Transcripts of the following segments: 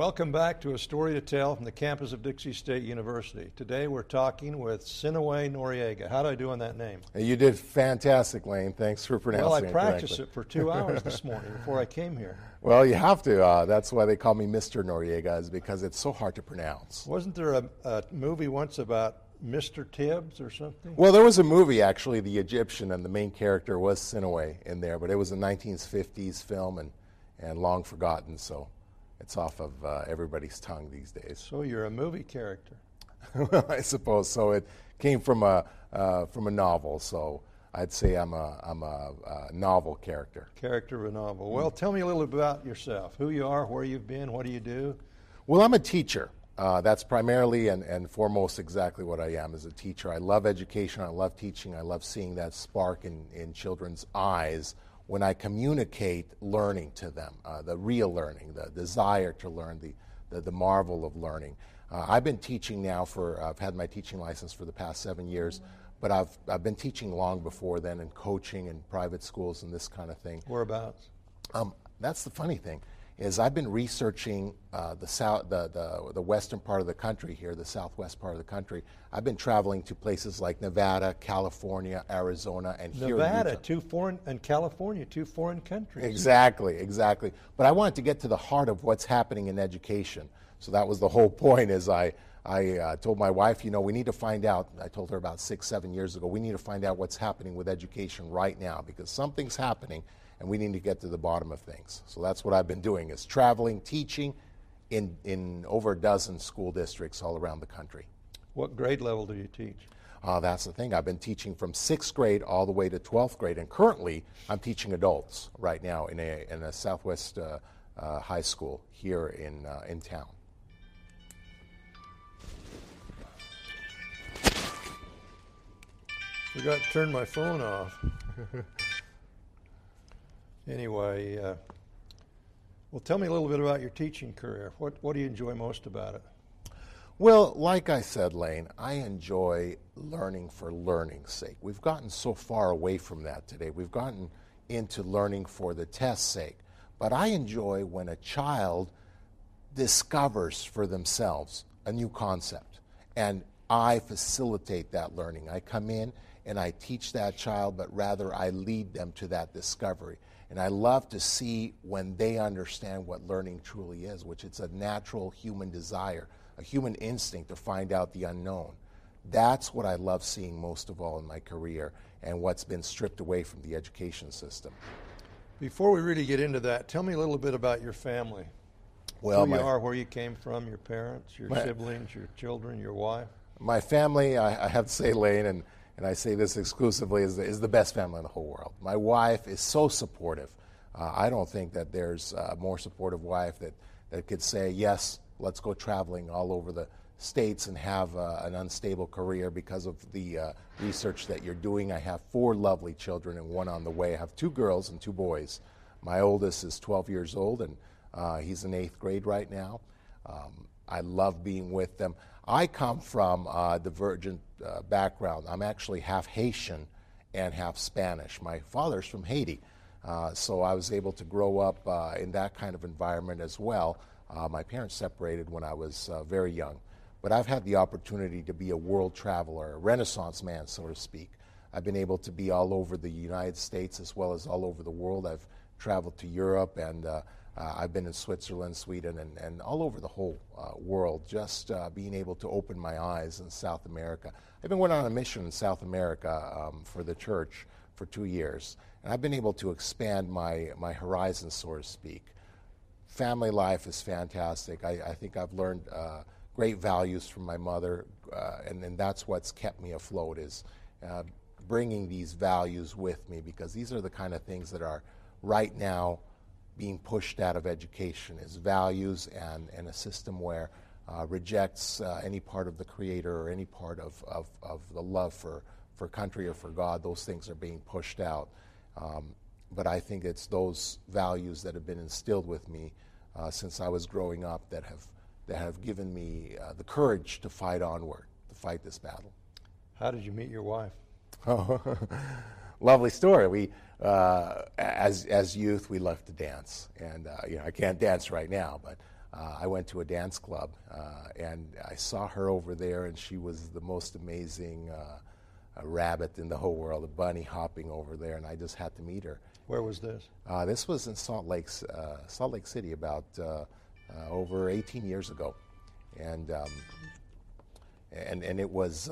Welcome back to A Story to Tell from the campus of Dixie State University. Today we're talking with Sinuhe Noriega. How did I do on that name? You did fantastic, Lane. Thanks for pronouncing it well, I it practiced correctly. it for two hours this morning before I came here. Well, you have to. Uh, that's why they call me Mr. Noriega, is because it's so hard to pronounce. Wasn't there a, a movie once about Mr. Tibbs or something? Well, there was a movie, actually, The Egyptian, and the main character was Sinuhe in there, but it was a 1950s film and, and long forgotten, so it's off of uh, everybody's tongue these days. So you're a movie character. well, I suppose so. It came from a, uh, from a novel, so I'd say I'm a, I'm a, a novel character. Character of a novel. Well, tell me a little about yourself. Who you are, where you've been, what do you do? Well, I'm a teacher. Uh, that's primarily and, and foremost exactly what I am as a teacher. I love education, I love teaching, I love seeing that spark in, in children's eyes when I communicate learning to them, uh, the real learning, the desire to learn, the, the, the marvel of learning. Uh, I've been teaching now for, I've had my teaching license for the past seven years, but I've, I've been teaching long before then and coaching in private schools and this kind of thing. Whereabouts? Um, that's the funny thing is I've been researching uh, the, south, the, the, the western part of the country here, the southwest part of the country. I've been traveling to places like Nevada, California, Arizona, and here Nevada, two foreign, and California, two foreign countries. Exactly, exactly. But I wanted to get to the heart of what's happening in education. So that was the whole point. Is I I uh, told my wife, you know, we need to find out. I told her about six, seven years ago. We need to find out what's happening with education right now because something's happening, and we need to get to the bottom of things. So that's what I've been doing: is traveling, teaching, in in over a dozen school districts all around the country. What grade level do you teach? Uh, that's the thing. I've been teaching from sixth grade all the way to 12th grade, and currently I'm teaching adults right now in a, in a Southwest uh, uh, high school here in, uh, in town. Forgot to turn my phone off. anyway, uh, well, tell me a little bit about your teaching career. What, what do you enjoy most about it? Well, like I said, Lane, I enjoy learning for learning's sake. We've gotten so far away from that today. We've gotten into learning for the test's sake. But I enjoy when a child discovers for themselves a new concept. And I facilitate that learning. I come in and I teach that child, but rather I lead them to that discovery. And I love to see when they understand what learning truly is, which it's a natural human desire, a human instinct to find out the unknown. That's what I love seeing most of all in my career and what's been stripped away from the education system. Before we really get into that, tell me a little bit about your family. Well, Who you my- are, where you came from, your parents, your My- siblings, your children, your wife. My family, I, I have to say, Lane, and, and I say this exclusively, is the, is the best family in the whole world. My wife is so supportive. Uh, I don't think that there's a more supportive wife that, that could say, yes, let's go traveling all over the states and have uh, an unstable career because of the uh, research that you're doing. I have four lovely children and one on the way. I have two girls and two boys. My oldest is 12 years old, and uh, he's in eighth grade right now. Um, I love being with them. I come from a divergent uh, background. I'm actually half Haitian and half Spanish. My father's from Haiti, uh, so I was able to grow up uh, in that kind of environment as well. Uh, my parents separated when I was uh, very young, but I've had the opportunity to be a world traveler, a renaissance man, so to speak. I've been able to be all over the United States as well as all over the world. I've traveled to Europe and uh, I've been in Switzerland, Sweden, and, and all over the whole uh, world, just uh, being able to open my eyes in South America. I've been went on a mission in South America um, for the church for two years, and I've been able to expand my, my horizons, so to speak. Family life is fantastic. I, I think I've learned uh, great values from my mother, uh, and, and that's what's kept me afloat is uh, bringing these values with me because these are the kind of things that are right now being pushed out of education is values and, and a system where uh, rejects uh, any part of the creator or any part of, of, of the love for, for country or for God. Those things are being pushed out. Um, but I think it's those values that have been instilled with me uh, since I was growing up that have, that have given me uh, the courage to fight onward, to fight this battle. How did you meet your wife? lovely story. We, uh, as as youth, we loved to dance, and uh, you know, I can't dance right now, but uh, I went to a dance club uh, and I saw her over there, and she was the most amazing uh, rabbit in the whole world, a bunny hopping over there, and I just had to meet her. Where was this? Uh, this was in Salt Lake, uh, Salt Lake City, about uh, over 18 years ago, and um, and and it was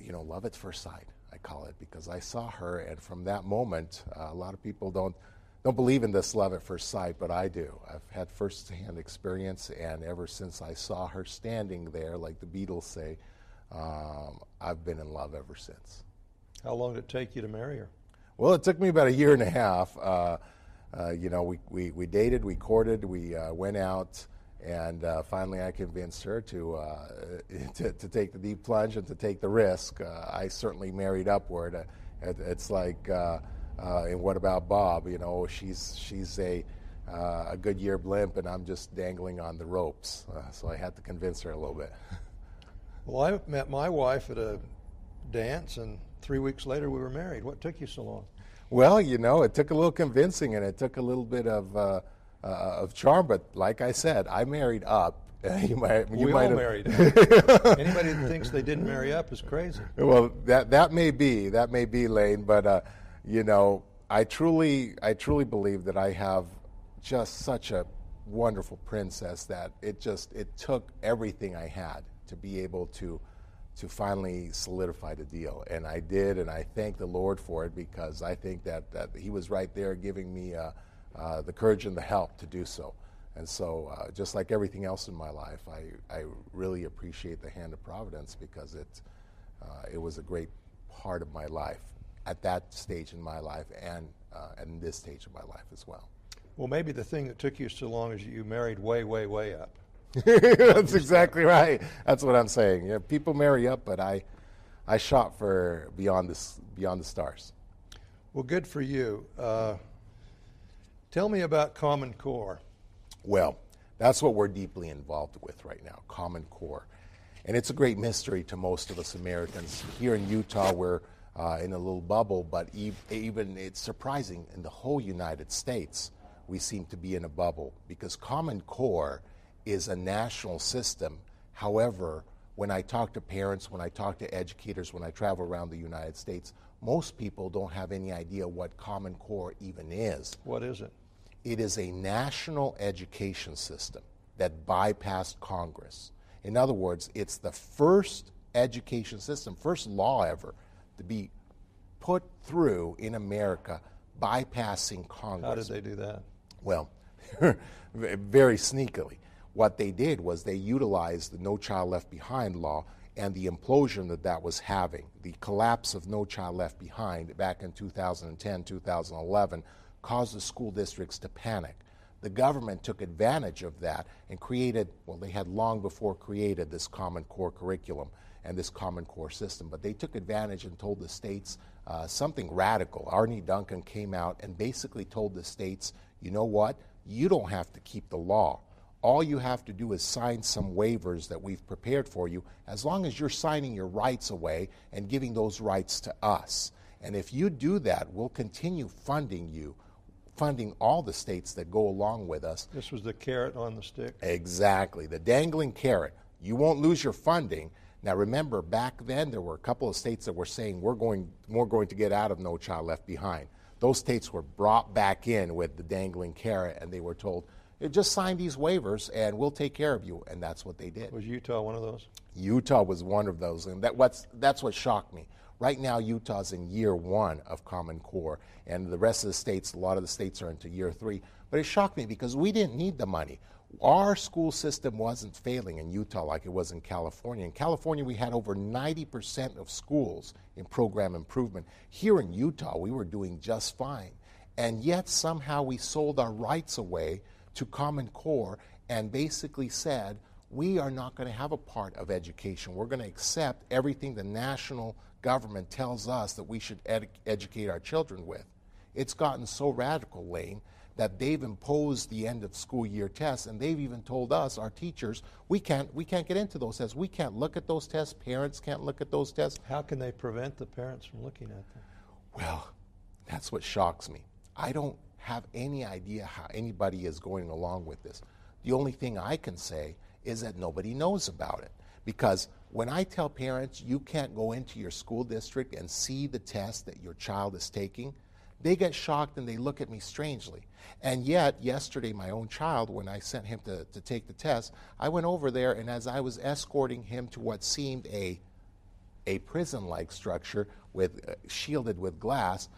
you know love at first sight. I call it because I saw her, and from that moment, a lot of people don't don't believe in this love at first sight, but I do. I've had firsthand experience, and ever since I saw her standing there, like the Beatles say, um, I've been in love ever since. How long did it take you to marry her? Well, it took me about a year and a half. Uh, uh, you know, we, we, we, dated, we courted, we uh, went out, and uh, finally I convinced her to, uh, to, to, take the deep plunge and to take the risk. Uh, I certainly married upward. It, it's like uh, and what about Bob? You know, she's she's a uh, a Goodyear blimp, and I'm just dangling on the ropes. Uh, so I had to convince her a little bit. well, I met my wife at a dance, and three weeks later we were married. What took you so long? Well, you know, it took a little convincing, and it took a little bit of uh, of charm. But like I said, I married up. you might, you we might all have... married. Anybody that thinks they didn't marry up is crazy. Well, that that may be that may be Lane, but uh, you know, I truly, I truly believe that I have just such a wonderful princess that it just it took everything I had to be able to to finally solidify the deal, and I did, and I thank the Lord for it because I think that, that He was right there giving me uh, uh, the courage and the help to do so. And so, uh, just like everything else in my life, I, I really appreciate the hand of providence because it uh, it was a great part of my life at that stage in my life and uh, in this stage of my life as well. Well, maybe the thing that took you so long is you married way, way, way up. That's exactly right. That's what I'm saying. Yeah, people marry up, but I, I shot for beyond this, beyond the stars. Well, good for you. Uh, tell me about Common Core. Well, that's what we're deeply involved with right now, Common Core. And it's a great mystery to most of us Americans. Here in Utah, we're uh, in a little bubble, but even it's surprising in the whole United States, we seem to be in a bubble because Common Core is a national system. However, when I talk to parents, when I talk to educators, when I travel around the United States, most people don't have any idea what Common Core even is. What is it? It is a national education system that bypassed Congress. In other words, it's the first education system, first law ever to be put through in America bypassing Congress. How did they do that? Well, very sneakily. What they did was they utilized the No Child Left Behind law and the implosion that that was having, the collapse of No Child Left Behind back in 2010, 2011, caused the school districts to panic. The government took advantage of that and created, well, they had long before created this Common Core curriculum and this Common Core system. But they took advantage and told the states uh, something radical. Arne Duncan came out and basically told the states, you know what? You don't have to keep the law. All you have to do is sign some waivers that we've prepared for you, as long as you're signing your rights away and giving those rights to us. And if you do that, we'll continue funding you, funding all the states that go along with us. This was the carrot on the stick? Exactly, the dangling carrot. You won't lose your funding, now remember, back then there were a couple of states that were saying we're going, we're going to get out of No Child Left Behind. Those states were brought back in with the dangling carrot, and they were told, just sign these waivers and we'll take care of you. And that's what they did. Was Utah one of those? Utah was one of those. And that, what's, that's what shocked me. Right now, Utah's in year one of Common Core, and the rest of the states, a lot of the states are into year three. But it shocked me because we didn't need the money our school system wasn't failing in Utah like it was in California. In California, we had over 90% of schools in program improvement. Here in Utah, we were doing just fine. And yet, somehow, we sold our rights away to Common Core and basically said, we are not going to have a part of education. We're going to accept everything the national government tells us that we should ed- educate our children with. It's gotten so radical, Lane, that they've imposed the end of school year tests and they've even told us our teachers we can't we can't get into those tests. We can't look at those tests. Parents can't look at those tests. How can they prevent the parents from looking at them? Well that's what shocks me. I don't have any idea how anybody is going along with this. The only thing I can say is that nobody knows about it. Because when I tell parents you can't go into your school district and see the test that your child is taking, they get shocked and they look at me strangely. And yet, yesterday, my own child, when I sent him to, to take the test, I went over there and as I was escorting him to what seemed a, a prison like structure with, uh, shielded with glass,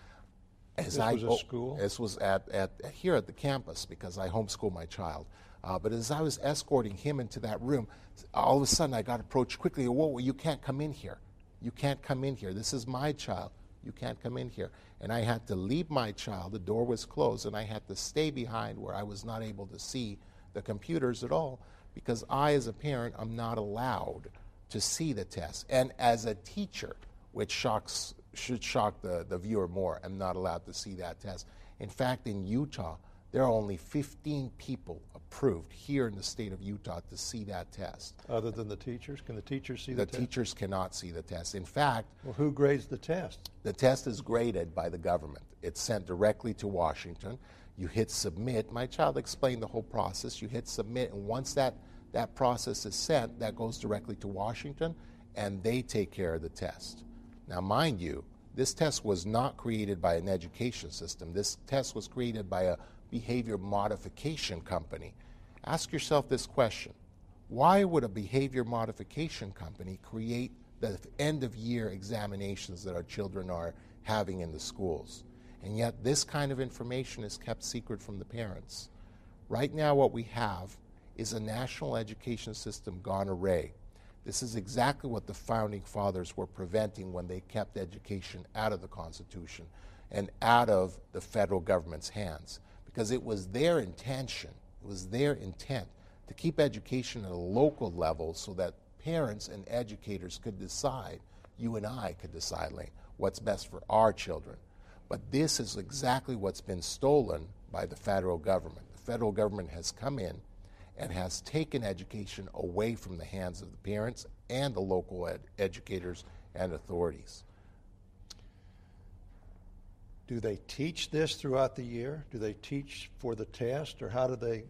as this I was a school? This was at, at, here at the campus because I homeschool my child. Uh, but as I was escorting him into that room, all of a sudden I got approached quickly. Whoa, you can't come in here. You can't come in here. This is my child. You can't come in here. And I had to leave my child. The door was closed, and I had to stay behind where I was not able to see the computers at all because I, as a parent, am not allowed to see the test. And as a teacher, which shocks, should shock the, the viewer more, I'm not allowed to see that test. In fact, in Utah, there are only 15 people approved here in the state of Utah to see that test. Other than the teachers? Can the teachers see the, the test? The teachers cannot see the test. In fact, well, who grades the test? The test is graded by the government. It's sent directly to Washington. You hit submit. My child explained the whole process. You hit submit, and once that, that process is sent, that goes directly to Washington, and they take care of the test. Now, mind you, this test was not created by an education system. This test was created by a behavior modification company. Ask yourself this question Why would a behavior modification company create the end of year examinations that our children are having in the schools? And yet, this kind of information is kept secret from the parents. Right now, what we have is a national education system gone array. This is exactly what the founding fathers were preventing when they kept education out of the Constitution and out of the federal government's hands because it was their intention, it was their intent to keep education at a local level so that parents and educators could decide, you and I could decide, Lane, what's best for our children. But this is exactly what's been stolen by the federal government. The federal government has come in and has taken education away from the hands of the parents and the local ed- educators and authorities. Do they teach this throughout the year? Do they teach for the test, or how do they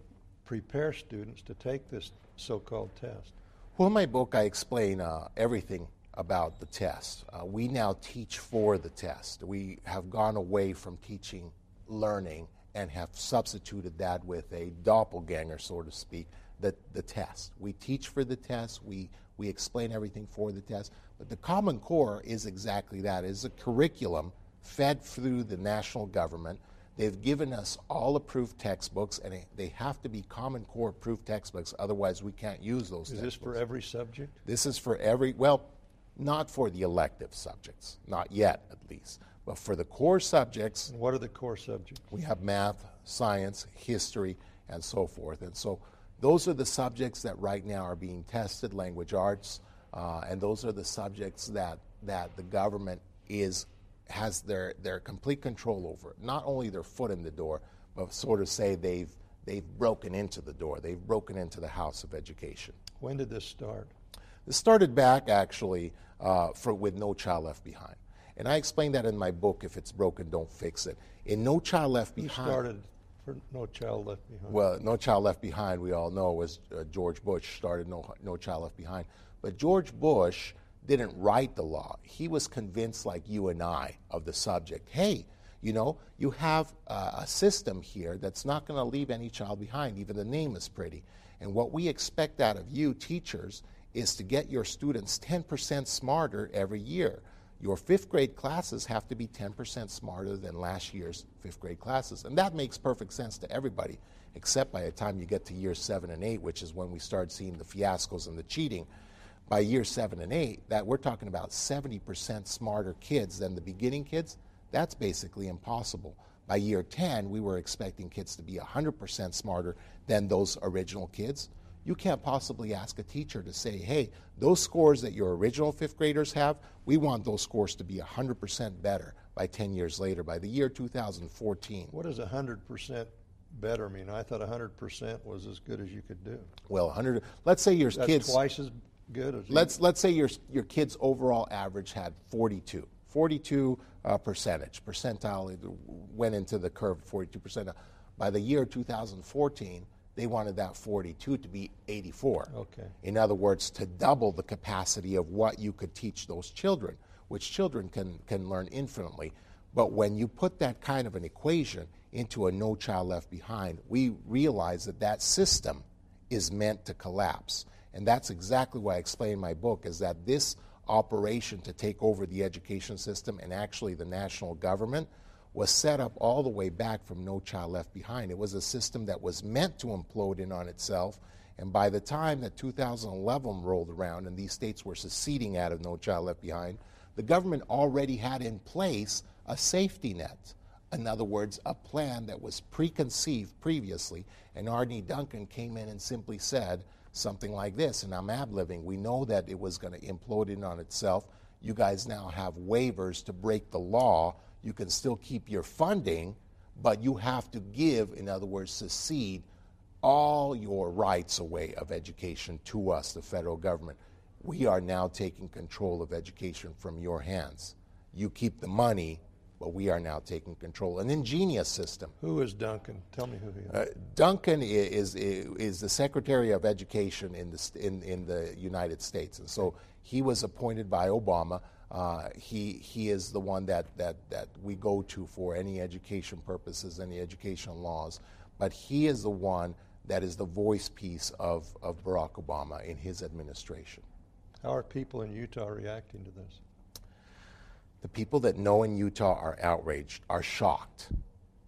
prepare students to take this so called test? Well, in my book, I explain uh, everything about the test. Uh, we now teach for the test. We have gone away from teaching learning and have substituted that with a doppelganger, so to speak, the, the test. We teach for the test, we, we explain everything for the test, but the Common Core is exactly that. It is a curriculum fed through the national government. They've given us all approved textbooks, and they have to be Common Core approved textbooks, otherwise, we can't use those Is textbooks. this for every subject? This is for every, well, not for the elective subjects, not yet at least, but for the core subjects. And what are the core subjects? We have math, science, history, and so forth. And so those are the subjects that right now are being tested, language arts, uh, and those are the subjects that, that the government is has their, their complete control over it. Not only their foot in the door, but sort of say they've, they've broken into the door, they've broken into the house of education. When did this start? This started back actually uh, for, with No Child Left Behind. And I explain that in my book, If It's Broken, Don't Fix It. In No Child Left Who Behind. started for No Child Left Behind? Well, No Child Left Behind, we all know, was uh, George Bush started no, no Child Left Behind. But George Bush didn't write the law. He was convinced, like you and I, of the subject. Hey, you know, you have uh, a system here that's not going to leave any child behind. Even the name is pretty. And what we expect out of you, teachers, is to get your students 10% smarter every year. Your fifth grade classes have to be 10% smarter than last year's fifth grade classes. And that makes perfect sense to everybody, except by the time you get to year seven and eight, which is when we start seeing the fiascos and the cheating by year seven and eight, that we're talking about 70% smarter kids than the beginning kids, that's basically impossible. By year 10, we were expecting kids to be 100% smarter than those original kids. You can't possibly ask a teacher to say, hey, those scores that your original fifth graders have, we want those scores to be 100% better by 10 years later, by the year 2014. What does 100% better mean? I thought 100% was as good as you could do. Well, 100, let's say your That's kids. twice as good as Let's let's say your your kid's overall average had 42, 42 uh, percentage percentile went into the curve 42 percent. By the year 2014, They wanted that 42 to be 84. Okay. In other words, to double the capacity of what you could teach those children, which children can, can learn infinitely. But when you put that kind of an equation into a No Child Left Behind, we realize that that system is meant to collapse. And that's exactly why I explain in my book is that this operation to take over the education system and actually the national government was set up all the way back from No Child Left Behind. It was a system that was meant to implode in on itself. And by the time that 2011 rolled around and these states were seceding out of No Child Left Behind, the government already had in place a safety net. In other words, a plan that was preconceived previously. And Arne Duncan came in and simply said something like this, and I'm ab living. We know that it was going to implode in on itself. You guys now have waivers to break the law. You can still keep your funding, but you have to give, in other words, secede all your rights away of education to us, the federal government. We are now taking control of education from your hands. You keep the money, but we are now taking control. An ingenious system. Who is Duncan? Tell me who he is. Uh, Duncan is, is, is the Secretary of Education in the, in, in the United States. And so he was appointed by Obama. Uh, he, he is the one that, that, that we go to for any education purposes, any educational laws. But he is the one that is the voice piece of, of Barack Obama in his administration. How are people in Utah reacting to this? The people that know in Utah are outraged, are shocked.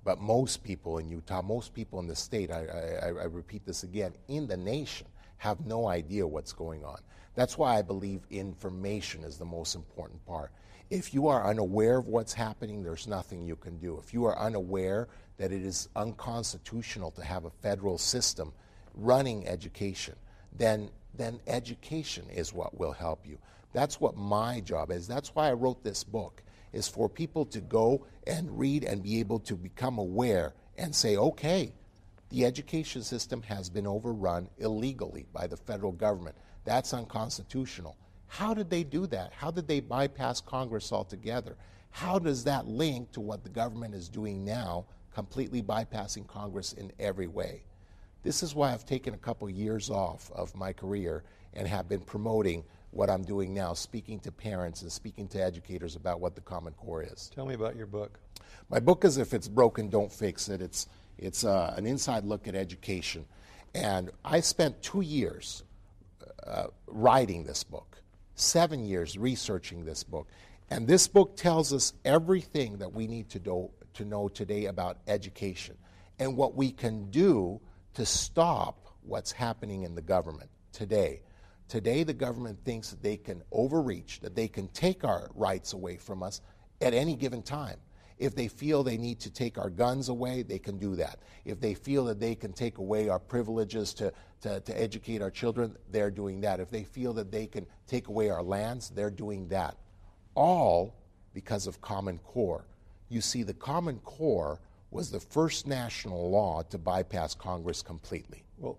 But most people in Utah, most people in the state, I, I, I, repeat this again, in the nation, have no idea what's going on. That's why I believe information is the most important part. If you are unaware of what's happening, there's nothing you can do. If you are unaware that it is unconstitutional to have a federal system running education, then, then education is what will help you. That's what my job is. That's why I wrote this book, is for people to go and read and be able to become aware and say, okay, the education system has been overrun illegally by the federal government. That's unconstitutional. How did they do that? How did they bypass Congress altogether? How does that link to what the government is doing now, completely bypassing Congress in every way? This is why I've taken a couple years off of my career and have been promoting what I'm doing now, speaking to parents and speaking to educators about what the Common Core is. Tell me about your book. My book is If It's Broken, Don't Fix It. It's, it's uh, an inside look at education. And I spent two years uh, writing this book, seven years researching this book. And this book tells us everything that we need to, do, to know today about education and what we can do to stop what's happening in the government today. Today, the government thinks that they can overreach, that they can take our rights away from us at any given time. If they feel they need to take our guns away, they can do that. If they feel that they can take away our privileges to, to, to, educate our children, they're doing that. If they feel that they can take away our lands, they're doing that. All because of Common Core. You see, the Common Core was the first national law to bypass Congress completely. Well,